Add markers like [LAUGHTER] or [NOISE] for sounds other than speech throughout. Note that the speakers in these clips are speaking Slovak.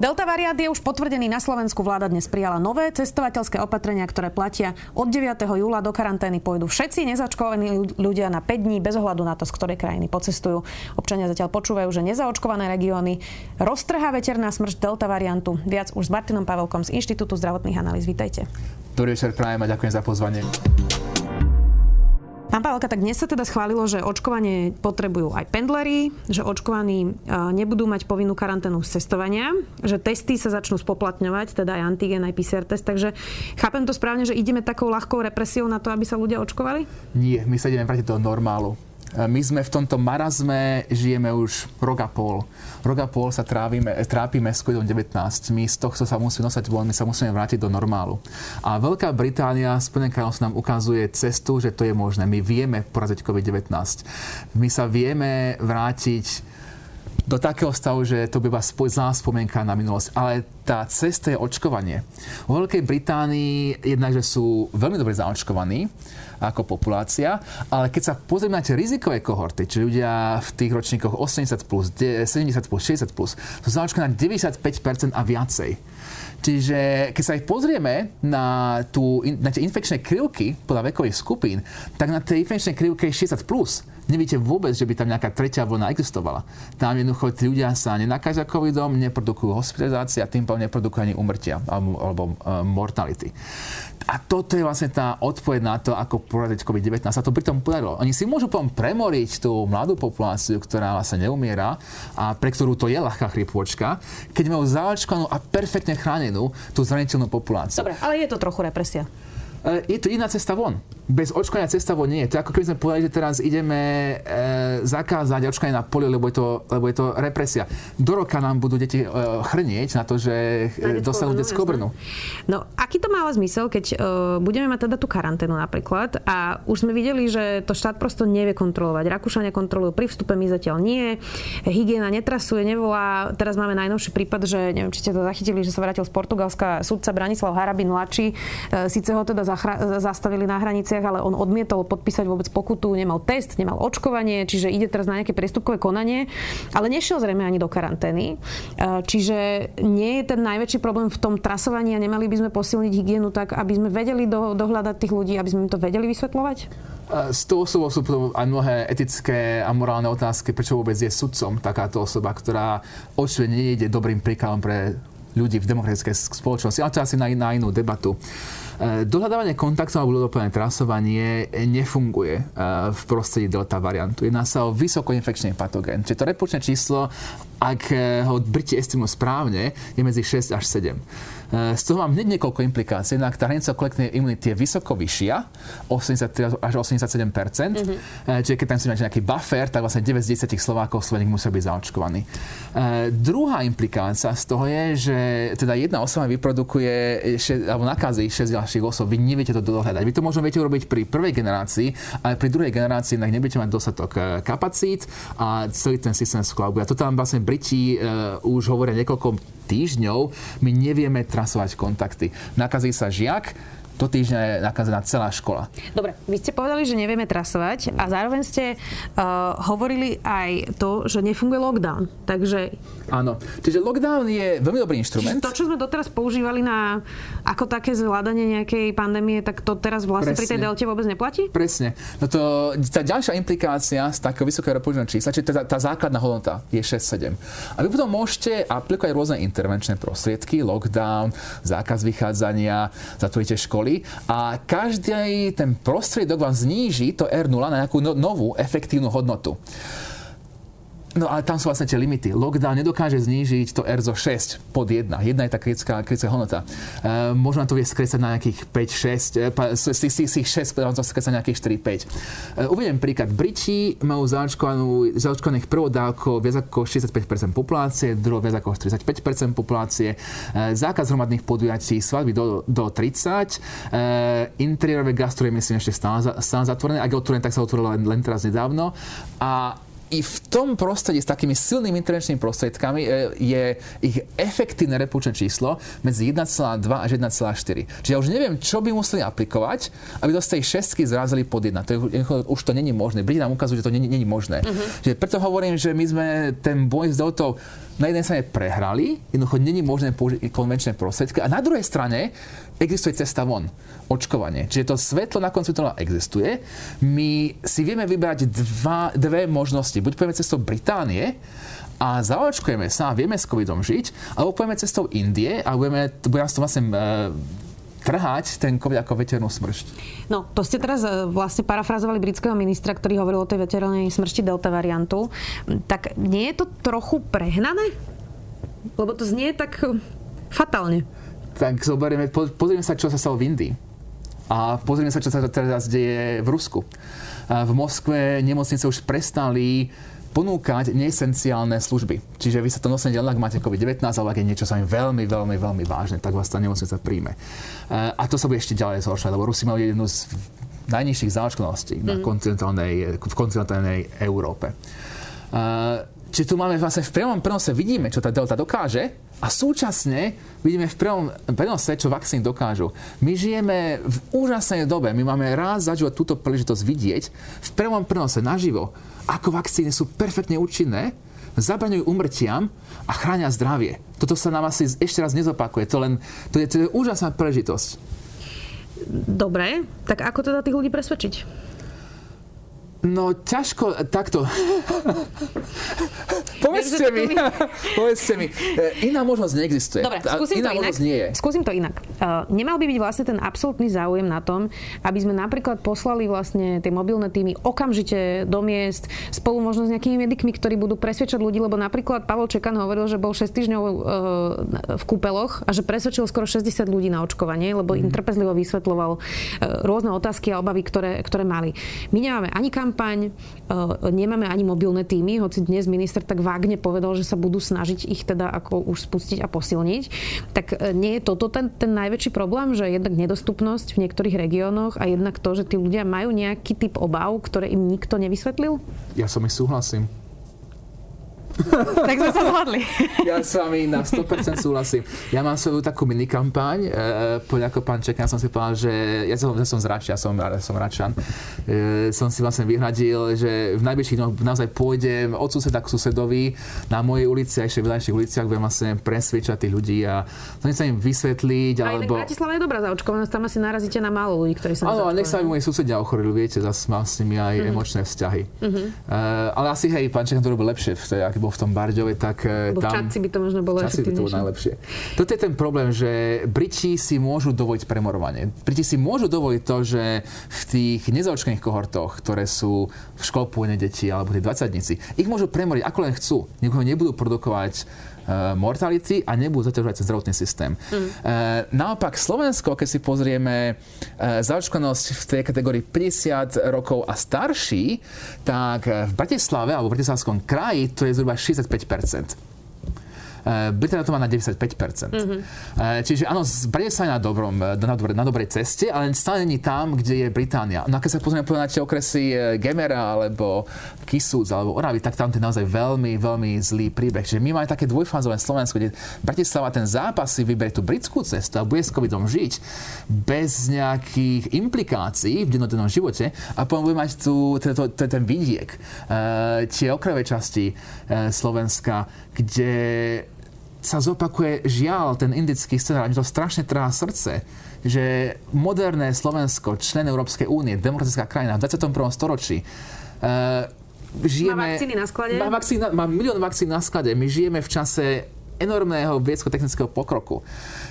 Delta variant je už potvrdený na Slovensku. Vláda dnes prijala nové cestovateľské opatrenia, ktoré platia od 9. júla do karantény pôjdu všetci nezaočkovaní ľudia na 5 dní bez ohľadu na to, z ktorej krajiny pocestujú. Občania zatiaľ počúvajú, že nezaočkované regióny roztrhá veterná smrť Delta variantu. Viac už s Martinom Pavelkom z Inštitútu zdravotných analýz. Vítajte. Dobrý večer, prajem a ďakujem za pozvanie. Pán Pavelka, tak dnes sa teda schválilo, že očkovanie potrebujú aj pendleri, že očkovaní e, nebudú mať povinnú karanténu z cestovania, že testy sa začnú spoplatňovať, teda aj antigen, aj PCR test. Takže chápem to správne, že ideme takou ľahkou represiou na to, aby sa ľudia očkovali? Nie, my sa ideme vrátiť do normálu. My sme v tomto marazme, žijeme už rok a pol. Rok a pol sa trávime, trápime s COVID-19. My z tohto sa musíme nosať von, my sa musíme vrátiť do normálu. A Veľká Británia, Spojené kráľovstvo nám ukazuje cestu, že to je možné. My vieme poraziť COVID-19. My sa vieme vrátiť do takého stavu, že to by zlá spomienka na minulosť. Ale tá cesta je očkovanie. Vo Veľkej Británii jednak, že sú veľmi dobre zaočkovaní, ako populácia, ale keď sa pozrieme na tie rizikové kohorty, či ľudia v tých ročníkoch 80 plus, 70 plus, 60 plus, sú zaočkované na 95% a viacej. Čiže keď sa ich pozrieme na, tú, na tie infekčné krivky podľa vekových skupín, tak na tej infekčnej krivke je 60+. Plus. Nevíte vôbec, že by tam nejaká tretia vlna existovala. Tam jednoducho tí ľudia sa nenakážia covidom, neprodukujú a tým pádom neprodukujú ani umrtia alebo, alebo uh, mortality. A toto je vlastne tá odpoveď na to, ako poradiť COVID-19. A to pritom podarilo. Oni si môžu potom premoriť tú mladú populáciu, ktorá vlastne neumiera a pre ktorú to je ľahká chrypôčka, keď majú zaočkovanú a perfektne chránenú tú zraniteľnú populáciu. Dobre, ale je to trochu represia. E, je to iná cesta von bez očkovania cesta von nie je. To je ako keby sme povedali, že teraz ideme e, zakázať očkovanie na polio, lebo je, to, lebo je to represia. Do roka nám budú deti e, chrnieť na to, že e, dostanú detskú obrnu. No, aký to má zmysel, keď e, budeme mať teda tú karanténu napríklad a už sme videli, že to štát prosto nevie kontrolovať. Rakúšania kontrolujú pri vstupe, my zatiaľ nie. Hygiena netrasuje, nevolá. Teraz máme najnovší prípad, že neviem, či ste to zachytili, že sa vrátil z Portugalska sudca Branislav Harabin mladší. E, Sice ho teda zachra- zastavili na hraniciach ale on odmietol podpísať vôbec pokutu, nemal test, nemal očkovanie, čiže ide teraz na nejaké priestupkové konanie, ale nešiel zrejme ani do karantény. E, čiže nie je ten najväčší problém v tom trasovaní a nemali by sme posilniť hygienu tak, aby sme vedeli do, dohľadať tých ľudí, aby sme im to vedeli vysvetľovať? S tou osobou sú aj mnohé etické a morálne otázky, prečo vôbec je sudcom takáto osoba, ktorá očuje nejde dobrým príkladom pre ľudí v demokratickej spoločnosti. Ale to asi na, na inú debatu. Eh, dohľadávanie kontaktov alebo ľudoplné trasovanie nefunguje eh, v prostredí delta variantu. Jedná sa o vysokoinfekčný patogén. Čiže to reputačné číslo, ak eh, ho Briti estimujú správne, je medzi 6 až 7. Z toho mám hneď niekoľko implikácií. Jednak tá hranica kolektívnej imunity je vysoko vyššia, 80 až 87 mm-hmm. Čiže keď tam si máte nejaký buffer, tak vlastne 9 z 10 Slovákov Sloveník musia byť zaočkovaní. Druhá implikácia z toho je, že teda jedna osoba vyprodukuje alebo nakazí 6 ďalších osob. Vy neviete to dohľadať. Vy to možno viete urobiť pri prvej generácii, ale pri druhej generácii inak nebudete mať dostatok eh, kapacít a celý ten systém skolabuje. A to tam vlastne Briti už hovoria niekoľko týždňov, my nevieme trasovať kontakty. Nakazí sa žiak, do týždňa je nakazená celá škola. Dobre, vy ste povedali, že nevieme trasovať a zároveň ste uh, hovorili aj to, že nefunguje lockdown. Takže... Áno, čiže lockdown je veľmi dobrý inštrument. To, čo sme doteraz používali na ako také zvládanie nejakej pandémie, tak to teraz vlastne Presne. pri tej delte vôbec neplatí? Presne. No to, tá ďalšia implikácia z takého vysokého reprodukčného čísla, čiže tá, tá základná hodnota je 6-7. A vy potom môžete aplikovať rôzne intervenčné prostriedky, lockdown, zákaz vychádzania, zatvoríte školy, školy a každý ten prostriedok vám zníži to R0 na nejakú no, novú efektívnu hodnotu. No ale tam sú vlastne tie limity. Lockdown nedokáže znížiť to R zo 6 pod 1. 1 je tá kritická, kritická hodnota. E, možno to vie skresať na nejakých 5, 6, z tých, tých 6 vám to skresať na nejakých 4, 5. E, uvediem príklad. Briti majú zaočkovaných prvou dávkou viac ako 65% populácie, druhou viac ako 35% populácie, e, zákaz hromadných podujatí, svadby do, do 30, e, interiérové gastro je myslím ešte stále, stále zatvorené, ak je otvorené, tak sa otvorilo len, len teraz nedávno a i v tom prostredí s takými silnými intervenčnými prostriedkami e, je ich efektívne repúčné číslo medzi 1,2 až 1,4. Čiže ja už neviem, čo by museli aplikovať, aby do tej šestky zrazili pod 1. To je, už to není možné. Briti nám ukazujú, že to není, možné. Uh-huh. Čiže preto hovorím, že my sme ten boj s Deltou na jednej strane prehrali, jednoducho není možné použiť konvenčné prostriedky a na druhej strane existuje cesta von, očkovanie. Čiže to svetlo na konci tunela existuje. My si vieme vybrať dva, dve možnosti. Buď pojeme cestou Británie, a zaočkujeme sa a vieme s covidom žiť, alebo pojeme cestou Indie a budeme, bude nás to vlastne uh, trhať ten COVID ako veternú smršť. No, to ste teraz e, vlastne parafrazovali britského ministra, ktorý hovoril o tej veternej smršti delta variantu. Tak nie je to trochu prehnané? Lebo to znie tak e, fatálne tak zoberieme, pozrieme sa, čo sa stalo v Indii. A pozrieme sa, čo sa teraz deje v Rusku. V Moskve nemocnice už prestali ponúkať neesenciálne služby. Čiže vy sa to nosíte len, ak máte COVID-19, ale ak je niečo sa mi veľmi, veľmi, veľmi vážne, tak vás tá nemocnica príjme. A to sa bude ešte ďalej zhoršovať, lebo Rusi majú jednu z najnižších záočkovaností mm. na kontinentálnej, v kontinentálnej Európe. Čiže tu máme vlastne v priamom prenose vidíme, čo tá delta dokáže a súčasne vidíme v priamom prenose, čo vakcíny dokážu. My žijeme v úžasnej dobe, my máme raz zažívať túto príležitosť vidieť v priamom prenose naživo, ako vakcíny sú perfektne účinné, zabraňujú umrtiam a chránia zdravie. Toto sa nám asi ešte raz nezopakuje. To, len, to, je, to je úžasná príležitosť. Dobre, tak ako teda tých ľudí presvedčiť? No ťažko, takto. [LAUGHS] povedzte mi, [LAUGHS] povedzte mi, e, iná možnosť neexistuje. Dobre, skúsim iná to inak. Nie je. Skúsim to inak. Uh, nemal by byť vlastne ten absolútny záujem na tom, aby sme napríklad poslali vlastne tie mobilné týmy okamžite do miest spolu možno s nejakými medikmi, ktorí budú presvedčať ľudí, lebo napríklad Pavel Čekan hovoril, že bol 6 týždňov uh, v kúpeloch a že presvedčil skoro 60 ľudí na očkovanie, lebo mm. im mhm. trpezlivo vysvetloval uh, rôzne otázky a obavy, ktoré, ktoré mali. My nemáme ani kam kampaň, e, nemáme ani mobilné týmy, hoci dnes minister tak vágne povedal, že sa budú snažiť ich teda ako už spustiť a posilniť. Tak e, nie je toto ten, ten najväčší problém, že jednak nedostupnosť v niektorých regiónoch a jednak to, že tí ľudia majú nejaký typ obav, ktoré im nikto nevysvetlil? Ja som ich súhlasím [LAUGHS] tak sme sa zhodli. [LAUGHS] ja s vami na 100% súhlasím. Ja mám svoju takú minikampaň, e, poď ako pán Čekan som si povedal, že ja som, ja som z Račia, som, som Račan. E, som si vlastne vyhradil, že v najbližších dňoch naozaj pôjdem od suseda k susedovi na mojej ulici a ešte v ďalších uliciach budem vlastne presvedčať tých ľudí a to sa im vysvetliť. A alebo... Bratislava je dobrá zaočkovanosť, tam asi narazíte na málo ľudí, ktorí sa Áno, nech sa aj moji susedia ochorili, viete, zase mám s nimi aj mm-hmm. emočné vzťahy. Mm-hmm. Uh, ale asi hej, pán Čekan to robil lepšie, v tej, bol v tom Barďove, tak e, Lebo tam... V by to možno bolo by to bolo najlepšie. Toto je ten problém, že Briti si môžu dovoliť premorovanie. Briti si môžu dovoliť to, že v tých nezaočkených kohortoch, ktoré sú v školpôjne deti alebo tie 20 ich môžu premoriť ako len chcú. Nebudú produkovať mortality a nebudú zaťažovať zdravotný systém. Mm. Naopak Slovensko, keď si pozrieme eh, zaočkovanosť v tej kategórii 50 rokov a starší, tak v Bratislave alebo v Bratislavskom kraji to je zhruba 65 Eh, Británia to má na 95%. Mm-hmm. Čiže áno, Brite sa na, dobrom, na, dobrej, na dobrej ceste, ale stále není tam, kde je Británia. No a keď sa pozrieme na tie okresy eh, Gemera alebo Kisúc alebo Oravy, tak tam to je naozaj veľmi, veľmi zlý príbeh. Čiže my máme také dvojfázové Slovensko, kde Bratislava ten zápas si vyberie tú britskú cestu a bude s covidom žiť bez nejakých implikácií v dennodennom živote a potom bude mať tu, ten vidiek, tie okrajové časti Slovenska, kde sa zopakuje žiaľ ten indický scenár. Mi to strašne trhá srdce, že moderné Slovensko, člen Európskej únie, demokratická krajina v 21. storočí, uh, žijeme... Má vakcíny na sklade? Má, vakcín, má milión vakcín na sklade. My žijeme v čase enormného vedecko-technického pokroku,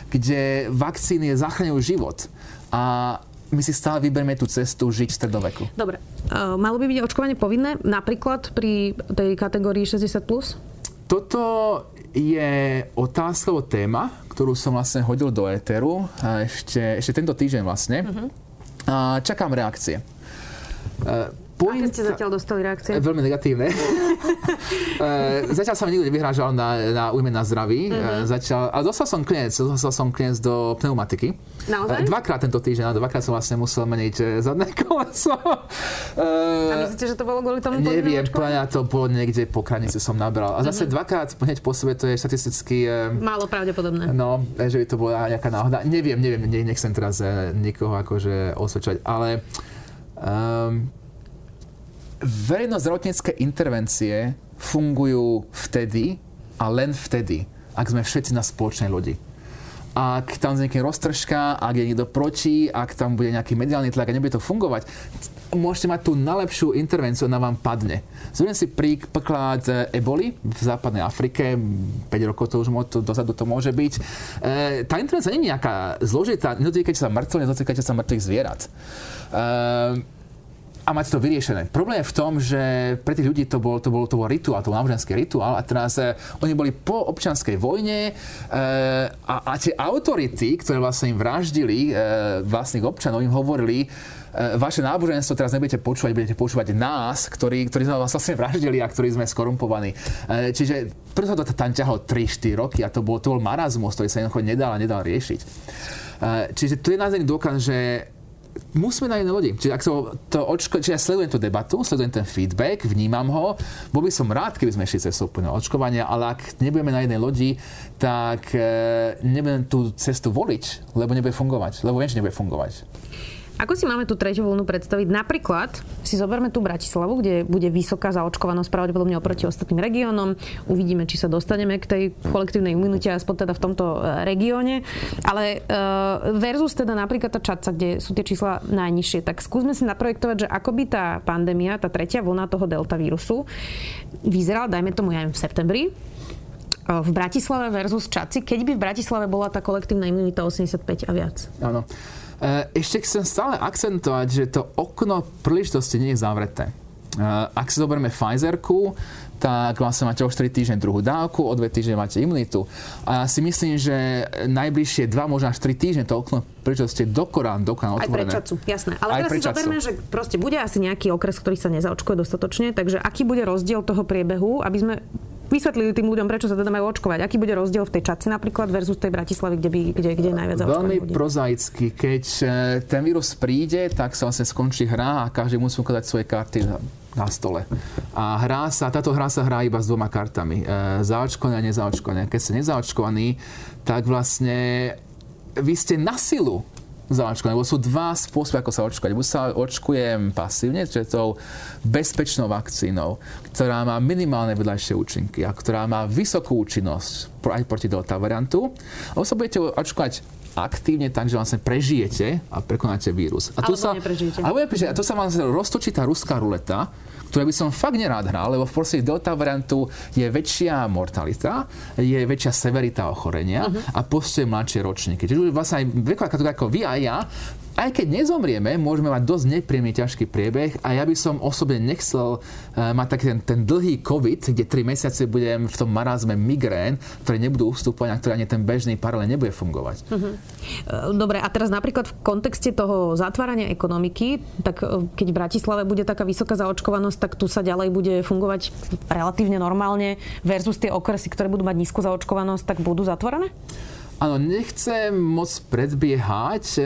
kde vakcíny zachraňujú život. A my si stále vyberieme tú cestu žiť v stredoveku. Dobre. Uh, malo by byť očkovanie povinné napríklad pri tej kategórii 60+. Plus? Toto je otázka o téma, ktorú som vlastne hodil do éteru ešte, ešte tento týždeň vlastne. Uh-huh. A čakám reakcie. Point... Aké ste zatiaľ dostali reakcie? Veľmi negatívne. [LAUGHS] zatiaľ sa mi nikto nevyhrážal na, na ujme na zdraví. Mm-hmm. Zatiaľ, ale dostal som klinec, dostal som klinec do pneumatiky. Naozaj? Dvakrát tento týždeň, dvakrát som vlastne musel meniť zadné [LAUGHS] koleso. A myslíte, že to bolo kvôli tomu Neviem, plňa to bolo niekde po kranici som nabral. A zase mm-hmm. dvakrát hneď po sebe to je štatisticky... Málo pravdepodobné. No, že by to bola nejaká náhoda. Neviem, neviem, nechcem teraz nikoho akože osvedčovať, ale um, verejno zdravotnícke intervencie fungujú vtedy a len vtedy, ak sme všetci na spoločnej lodi. Ak tam vznikne roztržka, ak je niekto proti, ak tam bude nejaký mediálny tlak a nebude to fungovať, môžete mať tú najlepšiu intervenciu, ona vám padne. Zoberiem si príklad eboli v západnej Afrike, 5 rokov to už dozadu to môže byť. E, tá intervencia nie je nejaká zložitá, nedotýkajte sa mŕtvych, nedotýkajte sa mŕtvych zvierat. E, a mať to vyriešené. Problém je v tom, že pre tých ľudí to bol, to bol, to bol rituál, to bol náboženský rituál a teraz e, oni boli po občianskej vojne e, a, a tie autority, ktoré vlastne im vraždili e, vlastných občanov, im hovorili, e, vaše náboženstvo teraz nebudete počúvať, budete počúvať nás, ktorí, ktorí sme vás vlastne vraždili a ktorí sme skorumpovaní. E, čiže preto to tam ťahlo 3-4 roky a to bol, to bol marazmus, ktorý sa jednoducho nedal a nedal riešiť. E, čiže to je názorný dôkaz, že musíme na jednej lodi. Čiže ak to, to očko, čiže ja sledujem tú debatu, sledujem ten feedback, vnímam ho. Bol by som rád, keby sme išli cez úplného očkovania, ale ak nebudeme na jednej lodi, tak e, nebudem tú cestu voliť, lebo nebude fungovať. Lebo viem, že nebude fungovať. Ako si máme tú tretiu vlnu predstaviť? Napríklad si zoberme tú Bratislavu, kde bude vysoká zaočkovanosť pravdepodobne oproti ostatným regiónom. Uvidíme, či sa dostaneme k tej kolektívnej imunite, aspoň teda v tomto e, regióne. Ale e, versus teda napríklad tá Čaca, kde sú tie čísla najnižšie. Tak skúsme si naprojektovať, že ako by tá pandémia, tá tretia vlna toho delta vírusu vyzerala, dajme tomu aj v septembri, e, v Bratislave versus Čaci, keď by v Bratislave bola tá kolektívna imunita 85 a viac. Áno. Eh, ešte chcem stále akcentovať, že to okno príležitosti nie je zavreté. Eh, ak si zoberieme Pfizerku, tak vlastne máte o 4 týždne druhú dávku, o 2 týždne máte imunitu. A ja si myslím, že najbližšie 2, možno až 3 týždne to okno príležitosti je dokorán, dokorán otvorené. Aj pre čacu, jasné. Ale Aj teraz si zoberme, že proste bude asi nejaký okres, ktorý sa nezaočkuje dostatočne, takže aký bude rozdiel toho priebehu, aby sme vysvetlili tým ľuďom, prečo sa teda majú očkovať. Aký bude rozdiel v tej Čaci napríklad versus tej Bratislavy, kde, by, kde, kde je najviac Veľmi ľudí? prozaicky. Keď e, ten vírus príde, tak sa vlastne skončí hra a každý musí ukladať svoje karty na stole. A hra sa, táto hra sa hrá iba s dvoma kartami. E, zaočkované a nezaočkované. Keď ste nezaočkovaní, tak vlastne vy ste na silu zaočkované, lebo sú dva spôsoby, ako sa očkovať. Buď sa očkujem pasívne, čiže tou bezpečnou vakcínou, ktorá má minimálne vedľajšie účinky a ktorá má vysokú účinnosť aj proti delta variantu. Alebo sa budete očkovať aktívne tak, že vlastne prežijete a prekonáte vírus. A tu sa, neprežijete. Alebo neprežijete. A to sa vlastne roztočí tá ruská ruleta, ktoré by som fakt nerád hral, lebo v proste delta variantu je väčšia mortalita, je väčšia severita ochorenia uh-huh. a postuje mladšie ročníky. Čiže vlastne aj veková kategória ako vy a ja aj keď nezomrieme, môžeme mať dosť nepríjemný ťažký priebeh a ja by som osobne nechcel uh, mať taký ten, ten dlhý COVID, kde 3 mesiace budem v tom marazme migrén, ktoré nebudú ustúpať a ktoré ani ten bežný paralel nebude fungovať. Uh-huh. Dobre, a teraz napríklad v kontexte toho zatvárania ekonomiky, tak e, keď v Bratislave bude taká vysoká zaočkovanosť, tak tu sa ďalej bude fungovať relatívne normálne versus tie okresy, ktoré budú mať nízku zaočkovanosť, tak budú zatvorené? Áno, nechcem moc predbiehať. E,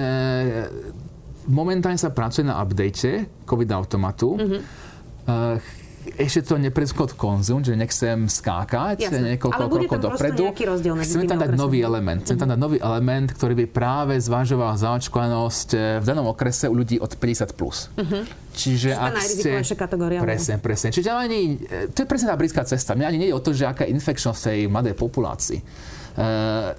momentálne sa pracuje na update COVID automatu. Mm-hmm ešte to nepreskot konzum, že nechcem skákať Jasne. niekoľko krokov dopredu. Chceme tam dať nový element. Chcem tam dať nový element, ktorý by práve zvažoval zaočkovanosť e, v danom okrese u ľudí od 50+. Plus. Uh-huh. Čiže ak ste... kategória. Presne, presne. Čiže ani, to je presne tá britská cesta. Mňa ani nie je o to, že aká infekčnosť tej mladej populácii. Uh,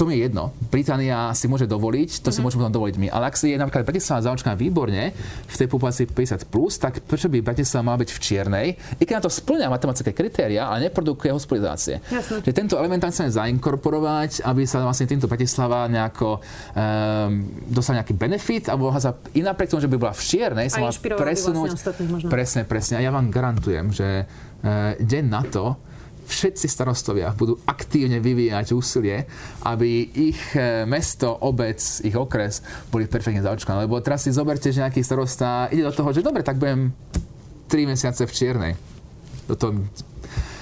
to mi je jedno. Británia si môže dovoliť, to mm-hmm. si mhm. môžeme potom dovoliť my. Ale ak si je napríklad Bratislava zaočkaná výborne v tej populácii 50+, plus, tak prečo by Bratislava mala byť v čiernej, i keď na to splňa matematické kritéria, ale neprodukuje hospitalizácie. Jasne. Tento element tam chceme zainkorporovať, aby sa vlastne týmto Bratislava nejako um, dostal nejaký benefit, alebo sa i napriek tomu, že by bola v čiernej, sa mala presunúť. Vlastne presne, presne. A ja vám garantujem, že uh, deň na to, všetci starostovia budú aktívne vyvíjať úsilie, aby ich e, mesto, obec, ich okres boli perfektne zaočkované. Lebo teraz si zoberte, že nejaký starosta ide do toho, že dobre, tak budem 3 mesiace v čiernej. Toto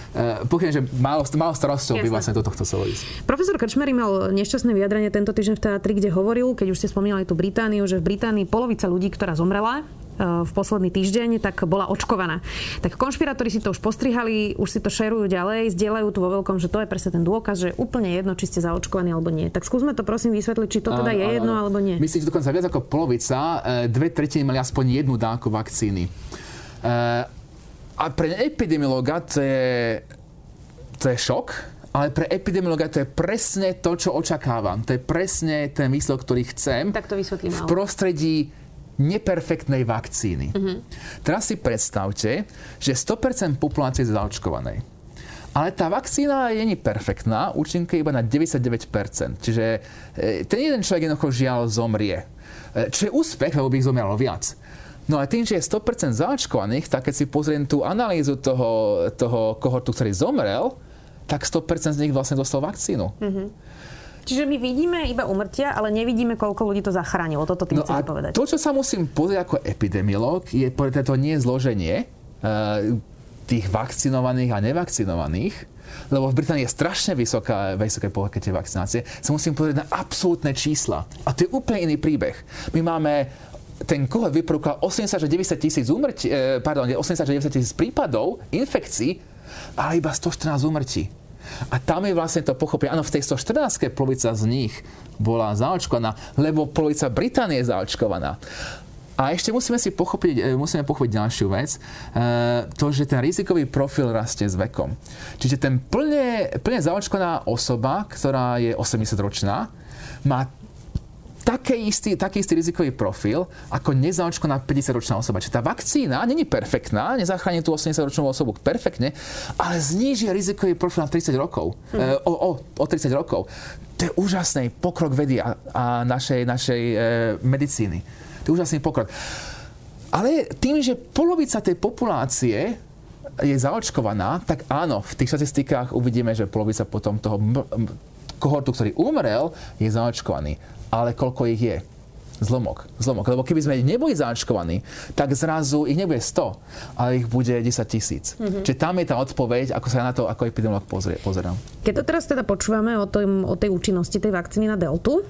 Uh, pokiaľ, že málo, málo starosťou by vlastne do tohto chcelo ísť. Profesor Krčmery mal nešťastné vyjadrenie tento týždeň v teatri, kde hovoril, keď už ste spomínali tú Britániu, že v Británii polovica ľudí, ktorá zomrela, v posledný týždeň, tak bola očkovaná. Tak konšpirátori si to už postrihali, už si to šerujú ďalej, zdieľajú tu vo veľkom, že to je presne ten dôkaz, že úplne jedno, či ste zaočkovaní alebo nie. Tak skúsme to prosím vysvetliť, či to teda je jedno alebo nie. Myslím, že dokonca viac ako polovica, eh, dve tretiny mali aspoň jednu dávku vakcíny. Eh, a pre epidemiologa to je, to je šok, ale pre epidemiologa to je presne to, čo očakávam. To je presne ten výsledok, ktorý chcem. Tak to vysvetlím. V prostredí neperfektnej vakcíny. Mm-hmm. Teraz si predstavte, že 100% populácie je zaočkovanej. Ale tá vakcína je perfektná, účinka iba na 99%. Čiže e, ten jeden človek jednoducho žiaľ zomrie. E, čo je úspech, lebo by ich zomrelo viac. No a tým, že je 100% zaočkovaných, tak keď si pozriem tú analýzu toho, toho kohortu, ktorý zomrel, tak 100% z nich vlastne dostal vakcínu. Mm-hmm. Čiže my vidíme iba umrtia, ale nevidíme, koľko ľudí to zachránilo. Toto tým no chcete povedať. To, čo sa musím pozrieť ako epidemiolog, je to nie zloženie uh, tých vakcinovaných a nevakcinovaných, lebo v Británii je strašne vysoká, vysoké pohľadke vakcinácie, sa musím pozrieť na absolútne čísla. A to je úplne iný príbeh. My máme ten kohort vyprúkal 80 90 tisíc umrti, eh, pardon, 80 90 tisíc prípadov infekcií, ale iba 114 umrtí. A tam je vlastne to pochopenie. Áno, v tej 114 polovica z nich bola zaočkovaná, lebo polovica Británie je zaočkovaná. A ešte musíme si pochopiť, e, musíme pochopiť ďalšiu vec, e, to, že ten rizikový profil rastie s vekom. Čiže ten plne, plne zaočkovaná osoba, ktorá je 80 ročná, má také istý, taký istý rizikový profil ako nezaočkovaná 50-ročná osoba. Čiže tá vakcína není perfektná, nezachráni tú 80-ročnú osobu perfektne, ale zníži rizikový profil na 30 rokov. Hmm. E, o, o, o 30 rokov. To je úžasný pokrok vedy a, a našej, našej e, medicíny. To je úžasný pokrok. Ale tým, že polovica tej populácie je zaočkovaná, tak áno, v tých štatistikách uvidíme, že polovica potom toho kohortu, ktorý umrel, je zaočkovaný ale koľko ich je? Zlomok. Zlomok. Lebo keby sme neboli zaočkovaní, tak zrazu ich nebude 100, ale ich bude 10 tisíc. Mm-hmm. Čiže tam je tá odpoveď, ako sa na to ako epidemiolog pozerám. Keď to teraz teda počúvame o, tom, o tej účinnosti tej vakcíny na deltu,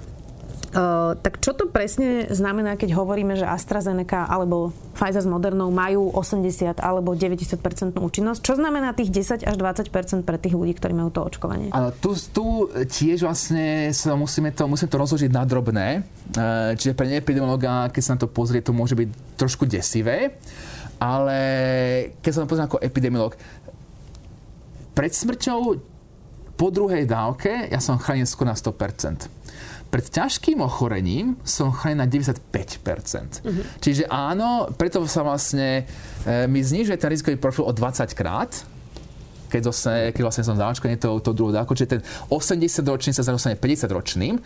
Uh, tak čo to presne znamená, keď hovoríme, že AstraZeneca alebo Pfizer s Modernou majú 80 alebo 90% účinnosť? Čo znamená tých 10 až 20% pre tých ľudí, ktorí majú to očkovanie? Áno, tu, tu tiež vlastne sa musíme to, musíme to rozložiť na drobné. Čiže pre epidemiologa, keď sa na to pozrie, to môže byť trošku desivé. Ale keď sa na to pozrie ako epidemiolog, pred smrťou po druhej dávke ja som chránený skoro na 100%. Pred ťažkým ochorením som chránený na 95%. Uh-huh. Čiže áno, preto sa vlastne e, mi znižuje ten rizikový profil o 20 krát, keď, zase, keď vlastne som zaočkovaný to, to druhú dávku, čiže ten 80-ročný sa zostane 50-ročným,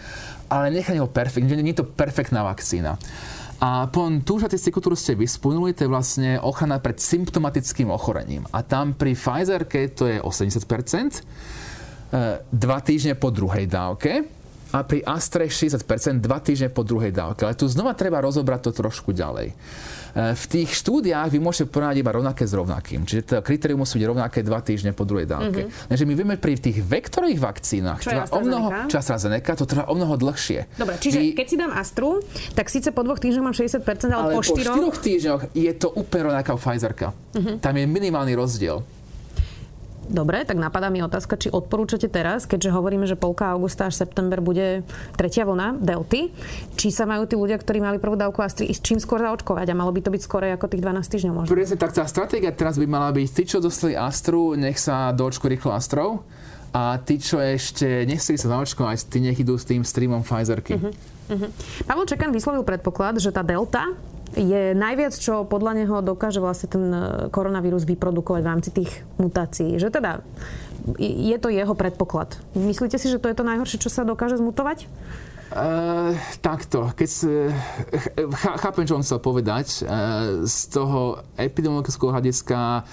ale nechá ho perfektný, nie je to perfektná vakcína. A potom tú štatistiku, ktorú ste vyspomenuli, to je vlastne ochrana pred symptomatickým ochorením. A tam pri Pfizerke to je 80%, e, dva týždne po druhej dávke a pri Astre 60% dva týždne po druhej dávke. Ale tu znova treba rozobrať to trošku ďalej. E, v tých štúdiách vy môžete porovnať iba rovnaké s rovnakým. Čiže to kritérium musí byť rovnaké dva týždne po druhej dávke. Mm-hmm. Takže my vieme pri tých vektorových vakcínach, čo trvá o mnoho, čo AstraZeneca, to trvá o mnoho dlhšie. Dobre, čiže vy, keď si dám Astru, tak síce po dvoch týždňoch mám 60%, ale, ale po, po štyroch... štyroch týždňoch je to úplne rovnaká Pfizerka. Mm-hmm. Tam je minimálny rozdiel. Dobre, tak napadá mi otázka, či odporúčate teraz, keďže hovoríme, že polka augusta až september bude tretia vlna delty, či sa majú tí ľudia, ktorí mali prvú dávku Astry, ísť čím skôr zaočkovať a malo by to byť skôr ako tých 12 týždňov možno. Presne tak, tá stratégia teraz by mala byť, tí, čo dostali Astru, nech sa doočku rýchlo Astrou a tí, čo ešte nechceli sa zaočkovať, tí nech idú s tým streamom Pfizerky. Uh-huh. Uh-huh. Pavel Čekan vyslovil predpoklad, že tá delta je najviac, čo podľa neho dokáže vlastne ten e, koronavírus vyprodukovať v rámci tých mutácií. Že teda je to jeho predpoklad. Myslíte si, že to je to najhoršie, čo sa dokáže zmutovať? Uh, takto, keď si, ch- chápem, čo on chcel povedať, uh, z toho epidemiologického hľadiska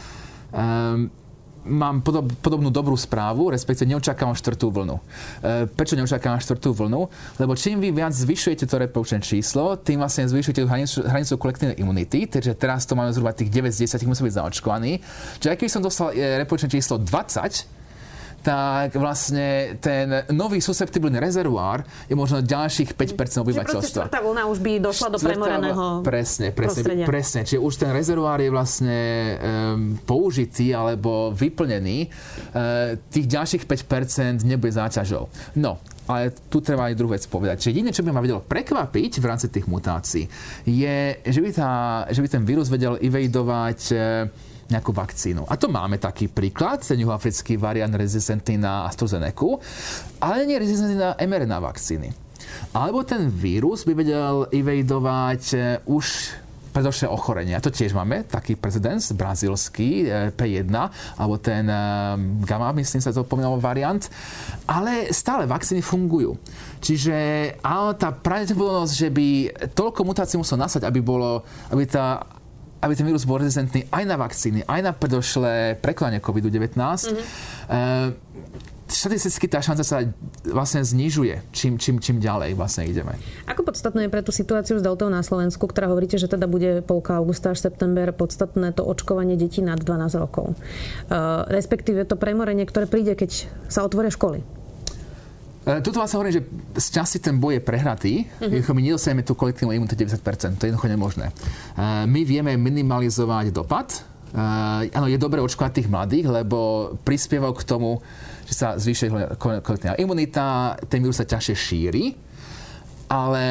um, mám podob, podobnú dobrú správu, respektíve neočakávam štvrtú vlnu. E, prečo neočakávam štvrtú vlnu? Lebo čím vy viac zvyšujete to reprodukčné číslo, tým vlastne zvyšujete hranicu, hranicu kolektívnej imunity, takže teraz to máme zhruba tých 9 z 10 musí byť zaočkovaní. Čiže aj keby som dostal e, reprodukčné číslo 20, tak vlastne ten nový susceptibilný rezervoár je možno ďalších 5% obyvateľstva. Čiže vlna už by došla do premoreného Presne, presne, prostredia. presne. Čiže už ten rezervoár je vlastne um, použitý alebo vyplnený. Uh, tých ďalších 5% nebude záťažou. No, ale tu treba aj druhú vec povedať. Čiže jediné, čo by ma vedelo prekvapiť v rámci tých mutácií, je, že by, tá, že by ten vírus vedel evidovať uh, nejakú vakcínu. A to máme taký príklad, ten juhoafrický variant rezistentný na AstraZeneca, ale nie rezistentný na mRNA vakcíny. Alebo ten vírus by vedel evadovať e, už predošlé ochorenia. To tiež máme, taký precedens, brazilský e, P1, alebo ten e, gamma, myslím sa to pomínal variant. Ale stále vakcíny fungujú. Čiže áno, tá pravdepodobnosť, že by toľko mutácií muselo nasať, aby, bolo, aby tá aby ten vírus bol rezistentný aj na vakcíny, aj na predošlé prekonanie COVID-19. Mm-hmm. E, štatisticky tá šanca sa vlastne znižuje, čím, čím, čím ďalej vlastne ideme. Ako podstatné je pre tú situáciu s deltou na Slovensku, ktorá hovoríte, že teda bude polka augusta až september, podstatné to očkovanie detí nad 12 rokov? Uh, respektíve to premorenie, ktoré príde, keď sa otvoria školy. E, tuto vlastne hovorím, že z časti ten boj je prehratý. Uh-huh. my nedosiahneme tú kolektívnu imunitu 90%. To je jednoducho nemožné. E, my vieme minimalizovať dopad. E, áno, je dobré očkovať tých mladých, lebo prispievajú k tomu, že sa zvýšuje kolektívna imunita, ten vírus sa ťažšie šíri, ale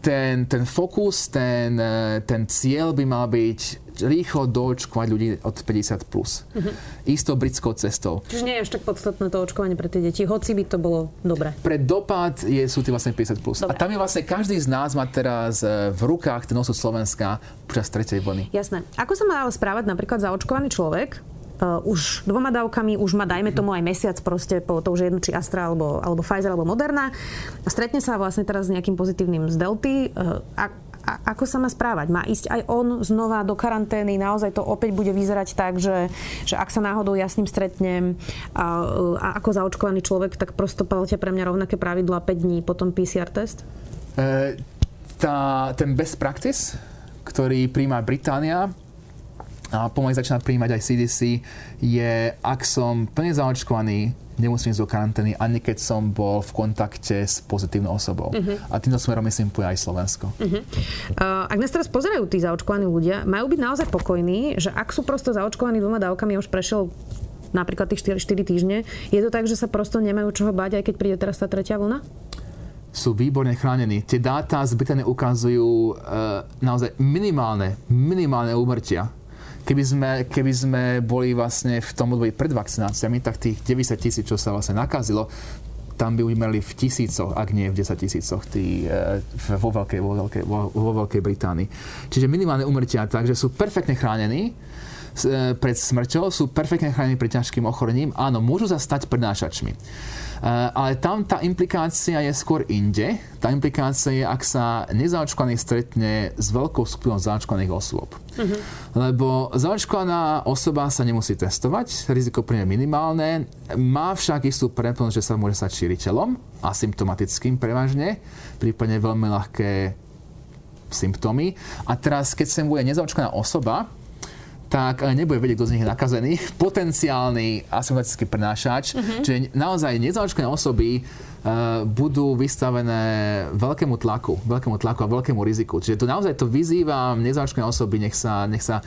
ten, ten fokus, ten, ten cieľ by mal byť rýchlo doočkovať ľudí od 50 plus. Uh-huh. Istou britskou cestou. Čiže nie je ešte podstatné to očkovanie pre tie deti, hoci by to bolo dobre. Pre dopad je, sú tí vlastne 50 plus. Dobre. A tam je vlastne každý z nás má teraz e, v rukách ten osud Slovenska počas tretej vlny. Jasné. Ako sa má ale správať napríklad zaočkovaný človek, uh, už dvoma dávkami, už má dajme tomu aj mesiac proste po to už jedno, či Astra alebo, alebo Pfizer alebo Moderna. A stretne sa vlastne teraz s nejakým pozitívnym z Delty. Uh, a, a ako sa má správať? Má ísť aj on znova do karantény? Naozaj to opäť bude vyzerať tak, že, že ak sa náhodou ja s ním stretnem a, a ako zaočkovaný človek, tak prosto platia pre mňa rovnaké pravidla 5 dní, potom PCR test? E, tá, ten best practice, ktorý príjma Británia, a pomaly začína príjmať aj CDC, je, ak som plne zaočkovaný, nemusím ísť do karantény, ani keď som bol v kontakte s pozitívnou osobou. Uh-huh. A týmto smerom myslím pôjde aj Slovensko. Uh-huh. Uh, ak nás teraz pozerajú tí zaočkovaní ľudia, majú byť naozaj pokojní, že ak sú prosto zaočkovaní dvoma dávkami, už prešiel napríklad tých 4, 4 týždne, je to tak, že sa prosto nemajú čoho báť, aj keď príde teraz tá tretia vlna? sú výborne chránení. Tie dáta z Británie ukazujú uh, naozaj minimálne, minimálne úmrtia keby sme, keby sme boli vlastne v tom období pred vakcináciami, tak tých 90 tisíc, čo sa vlastne nakazilo, tam by umreli v tisícoch, ak nie v 10 tisícoch tí, e, vo, Veľkej, vo, Veľkej, vo, vo Veľkej Británii. Čiže minimálne umrtia takže sú perfektne chránení pred smrťou, sú perfektne chránení pred ťažkým ochorením. Áno, môžu sa stať prednášačmi. Eh, ale tam tá implikácia je skôr inde. Tá implikácia je, ak sa nezaočkovaný stretne s veľkou skupinou zaočkovaných osôb. Uh-huh. Lebo zaočkovaná osoba sa nemusí testovať, riziko pre minimálne, má však istú predplnosť, že sa môže stať šíriteľom, asymptomatickým prevažne, prípadne veľmi ľahké symptómy. A teraz, keď sem bude nezaočkovaná osoba, tak eh, nebude vedieť, kto z nich je nakazený. Potenciálny asymptomatický prenášač, uh-huh. čiže naozaj nezaočkované osoby uh, budú vystavené veľkému tlaku, veľkému tlaku a veľkému riziku. Čiže to naozaj to vyzývam nezaočkované osoby, nech sa, nech sa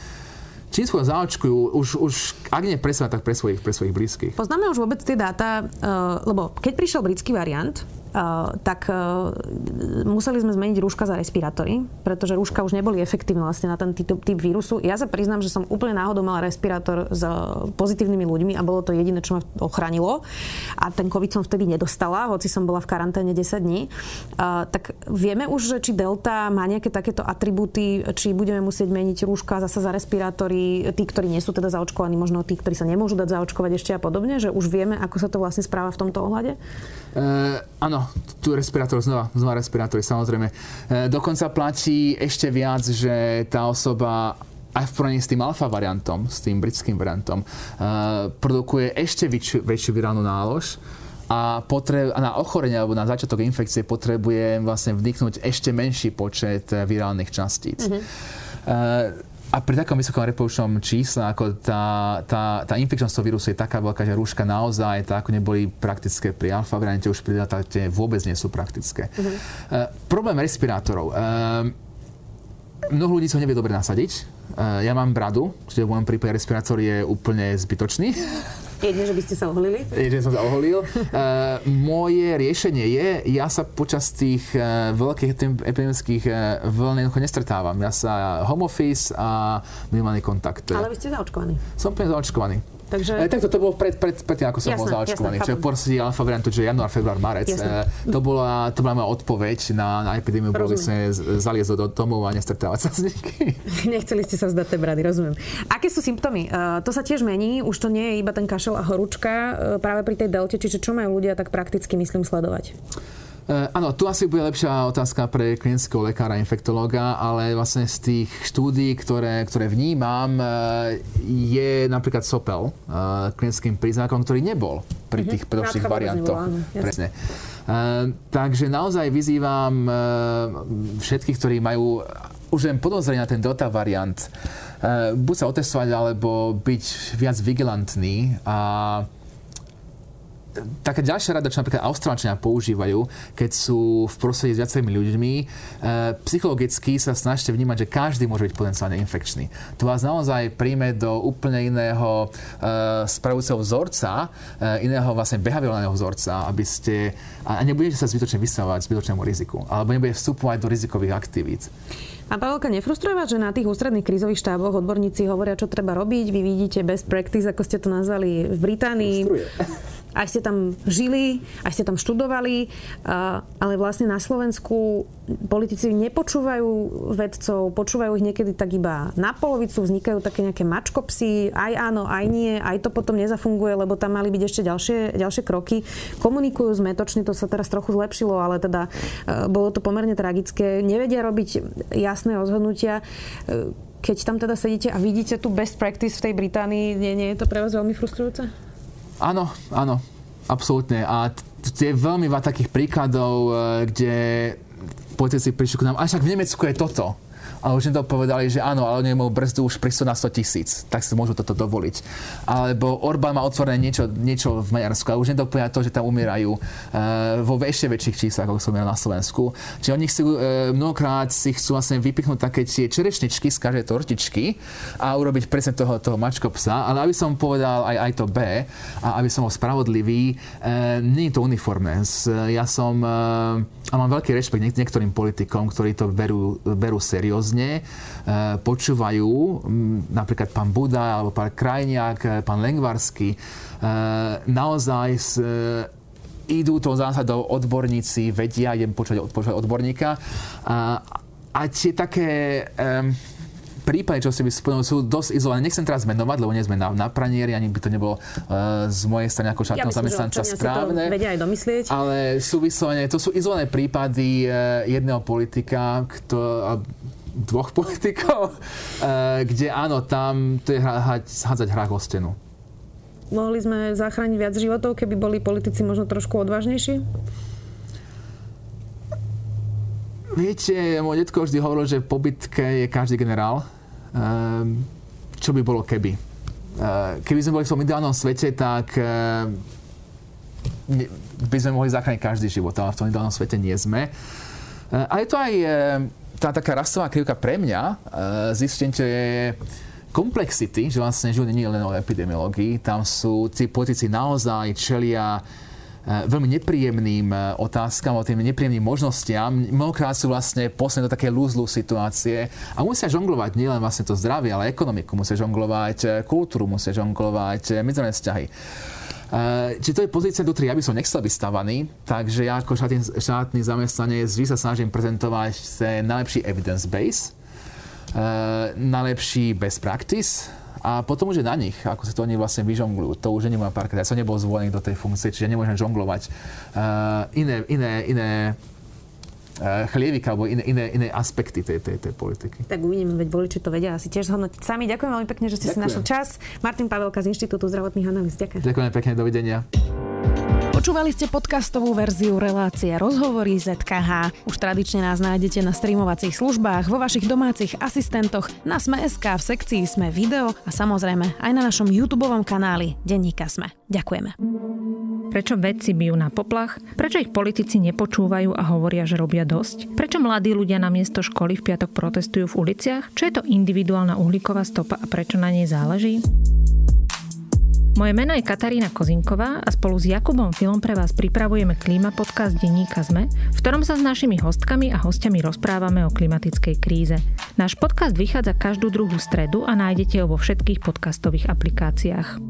čím skôr zaočkujú, už, už ak nie pre seba, tak pre svojich, pre svojich blízkych. Poznáme už vôbec tie dáta, uh, lebo keď prišiel britský variant, Eh, tak eh, museli sme zmeniť rúška za respirátory, pretože rúška už neboli efektívne vlastne na ten typ, typ vírusu. Ja sa priznám, že som úplne náhodou mala respirátor s pozitívnymi ľuďmi a bolo to jediné, čo ma ochránilo. A ten COVID som vtedy nedostala, hoci som bola v karanténe 10 dní. Tak vieme už, že či Delta má nejaké takéto atribúty, či budeme musieť meniť rúška zase za respirátory, tí, ktorí nie sú teda zaočkovaní, možno tí, ktorí sa nemôžu dať zaočkovať ešte a podobne, že už vieme, ako sa to vlastne správa v tomto ohľade? Uh, áno, tu respirátor, znova, znova respirátory, samozrejme. E, dokonca platí ešte viac, že tá osoba aj v porovnaní s tým alfa variantom, s tým britským variantom, uh, produkuje ešte väčšiu, väčšiu virálnu nálož a, potreb, na ochorenie alebo na začiatok infekcie potrebuje vlastne vniknúť ešte menší počet virálnych častíc. Mm-hmm. Uh, a pri takom vysokom reprodukčnom čísle, ako tá, tá, tá infekčnosť toho vírusu je taká veľká, že rúška naozaj, tak ako neboli praktické pri alfa variante, už pri deltate vôbec nie sú praktické. Uh-huh. Uh, problém respirátorov. Uh, mnoho ľudí sa nevie dobre nasadiť. Uh, ja mám bradu, čiže v môjom prípade respirátor je úplne zbytočný. [LAUGHS] Jedne, že by ste sa oholili? Jedne, že som sa oholil. Uh, [LAUGHS] moje riešenie je, ja sa počas tých uh, veľkých epidemických uh, vln jednoducho nestretávam. Ja sa home office a minimálny kontakt. Ale vy ste zaočkovaní? Som plne zaočkovaný. Takže... E, takto to bolo pred, pred, pred tým, ako som jasné, bol zaočkovaný. Čiže porsi alfa variantu, že január, február, marec. E, to, bola, to bola moja odpoveď na, na epidémiu. Boli sme zaliezli do domov a nestretávať sa s nikým. [LAUGHS] Nechceli ste sa vzdať tej brady, rozumiem. Aké sú symptómy? Uh, to sa tiež mení, už to nie je iba ten kašel a horúčka uh, práve pri tej delte, čiže čo majú ľudia tak prakticky, myslím, sledovať? Eh, áno, tu asi bude lepšia otázka pre klinického lekára, infektológa, ale vlastne z tých štúdí, ktoré, ktoré vnímam, eh, je napríklad sopel eh, klinickým príznakom, ktorý nebol pri mhm. tých predošlých variantoch. Presne. Takže naozaj vyzývam všetkých, ktorí majú už len podozrenie na ten delta variant, buď sa otestovať, alebo byť viac vigilantný a taká ďalšia rada, čo napríklad Austrálčania používajú, keď sú v prostredí s viacerými ľuďmi, e, psychologicky sa snažte vnímať, že každý môže byť potenciálne infekčný. To vás naozaj príjme do úplne iného e, spravujúceho vzorca, e, iného vlastne behaviorálneho vzorca, aby ste, a nebudete sa zbytočne vystavovať zbytočnému riziku, alebo nebudete vstupovať do rizikových aktivít. A Pavelka, nefrustruje vás, že na tých ústredných krízových štáboch odborníci hovoria, čo treba robiť? Vy vidíte best practice, ako ste to nazvali v Británii. Frustruje aj ste tam žili, aj ste tam študovali, ale vlastne na Slovensku politici nepočúvajú vedcov, počúvajú ich niekedy tak iba na polovicu, vznikajú také nejaké mačkopsy, aj áno, aj nie, aj to potom nezafunguje, lebo tam mali byť ešte ďalšie, ďalšie kroky. Komunikujú zmetočne, to sa teraz trochu zlepšilo, ale teda e, bolo to pomerne tragické. Nevedia robiť jasné rozhodnutia e, keď tam teda sedíte a vidíte tu best practice v tej Británii, nie, nie je to pre vás veľmi frustrujúce? Áno, áno, absolútne. A je veľmi veľa takých príkladov, e, kde politici prišli k nám, a však v Nemecku je toto a už im to povedali, že áno, ale oni majú brzdu už prísť na 100 tisíc, tak si môžu toto dovoliť. Alebo Orbán má otvorené niečo, niečo v Maďarsku a už im to to, že tam umierajú uh, vo ešte väčších číslach, ako som na Slovensku. Čiže oni chcú, uh, mnohokrát si chcú vlastne vypichnúť také tie čerešničky z každej tortičky a urobiť presne toho, toho mačko psa, ale aby som povedal aj, aj to B a aby som bol spravodlivý, uh, nie je to uniformné. Ja som, uh, a mám veľký rešpekt niektorým politikom, ktorí to berú, berú seriózne seriózne, e, počúvajú napríklad pán Buda alebo pán Krajniak, e, pán Lengvarsky, e, naozaj s, idú to zásadou odborníci, vedia, idem počúvať, počúvať odborníka. A, a tie také um, prípady, čo si by spomenul, sú dosť izolované. Nechcem teraz menovať, lebo nie sme na, na pranieri, ani by to nebolo uh, z mojej strany ako štátneho ja zamestnanca správne. vedia aj domyslieť. Ale sú vyslovene, to sú izolované prípady uh, jedného politika, kto, dvoch [LAUGHS] politikov, uh, kde áno, tam to je hádzať hrách o stenu. Mohli sme zachrániť viac životov, keby boli politici možno trošku odvážnejší? Viete, môj detko vždy hovoril, že po bitke je každý generál. Um, čo by bolo keby? Uh, keby sme boli v tom ideálnom svete, tak by sme mohli zachrániť každý život, ale v tom ideálnom svete nie sme. A je to aj tá taká rastová krivka pre mňa, uh, zistenie komplexity, že vlastne život nie je len o epidemiológii, tam sú tí politici naozaj čelia Eh, veľmi nepríjemným eh, otázkam, o tým nepríjemným možnostiam. Mnohokrát sú vlastne poslané do také lúzlu situácie a musia žonglovať nielen vlastne to zdravie, ale ekonomiku, musia žonglovať eh, kultúru, musia žonglovať medzinárodné vzťahy. Čiže to je pozícia, do ktorej ja by som nechcel vystavaný, takže ja ako štátny, štátny zamestnanec vždy sa snažím prezentovať ten najlepší evidence base, najlepší best practice, a potom už je na nich, ako si to oni vlastne vyžonglujú. To už nie moja parketa. Ja som nebol zvolený do tej funkcie, čiže nemôžem žonglovať uh, iné, iné, iné chlievika alebo iné, iné, iné aspekty tej, tej, tej politiky. Tak uvidíme, veď voliči to vedia asi tiež zhodnotiť sami. Ďakujem veľmi pekne, že ste Ďakujem. si našli čas. Martin Pavelka z Inštitútu zdravotných analýz. Ďakujem. Ďakujem pekne, dovidenia. Počúvali ste podcastovú verziu relácie Rozhovory ZKH. Už tradične nás nájdete na streamovacích službách, vo vašich domácich asistentoch, na Sme.sk, v sekcii Sme video a samozrejme aj na našom YouTube kanáli Denníka Sme. Ďakujeme. Prečo vedci bijú na poplach? Prečo ich politici nepočúvajú a hovoria, že robia dosť? Prečo mladí ľudia na miesto školy v piatok protestujú v uliciach? Čo je to individuálna uhlíková stopa a prečo na nej záleží? Moje meno je Katarína Kozinková a spolu s Jakubom Filom pre vás pripravujeme klíma podcast denníka ZME, v ktorom sa s našimi hostkami a hostiami rozprávame o klimatickej kríze. Náš podcast vychádza každú druhú stredu a nájdete ho vo všetkých podcastových aplikáciách.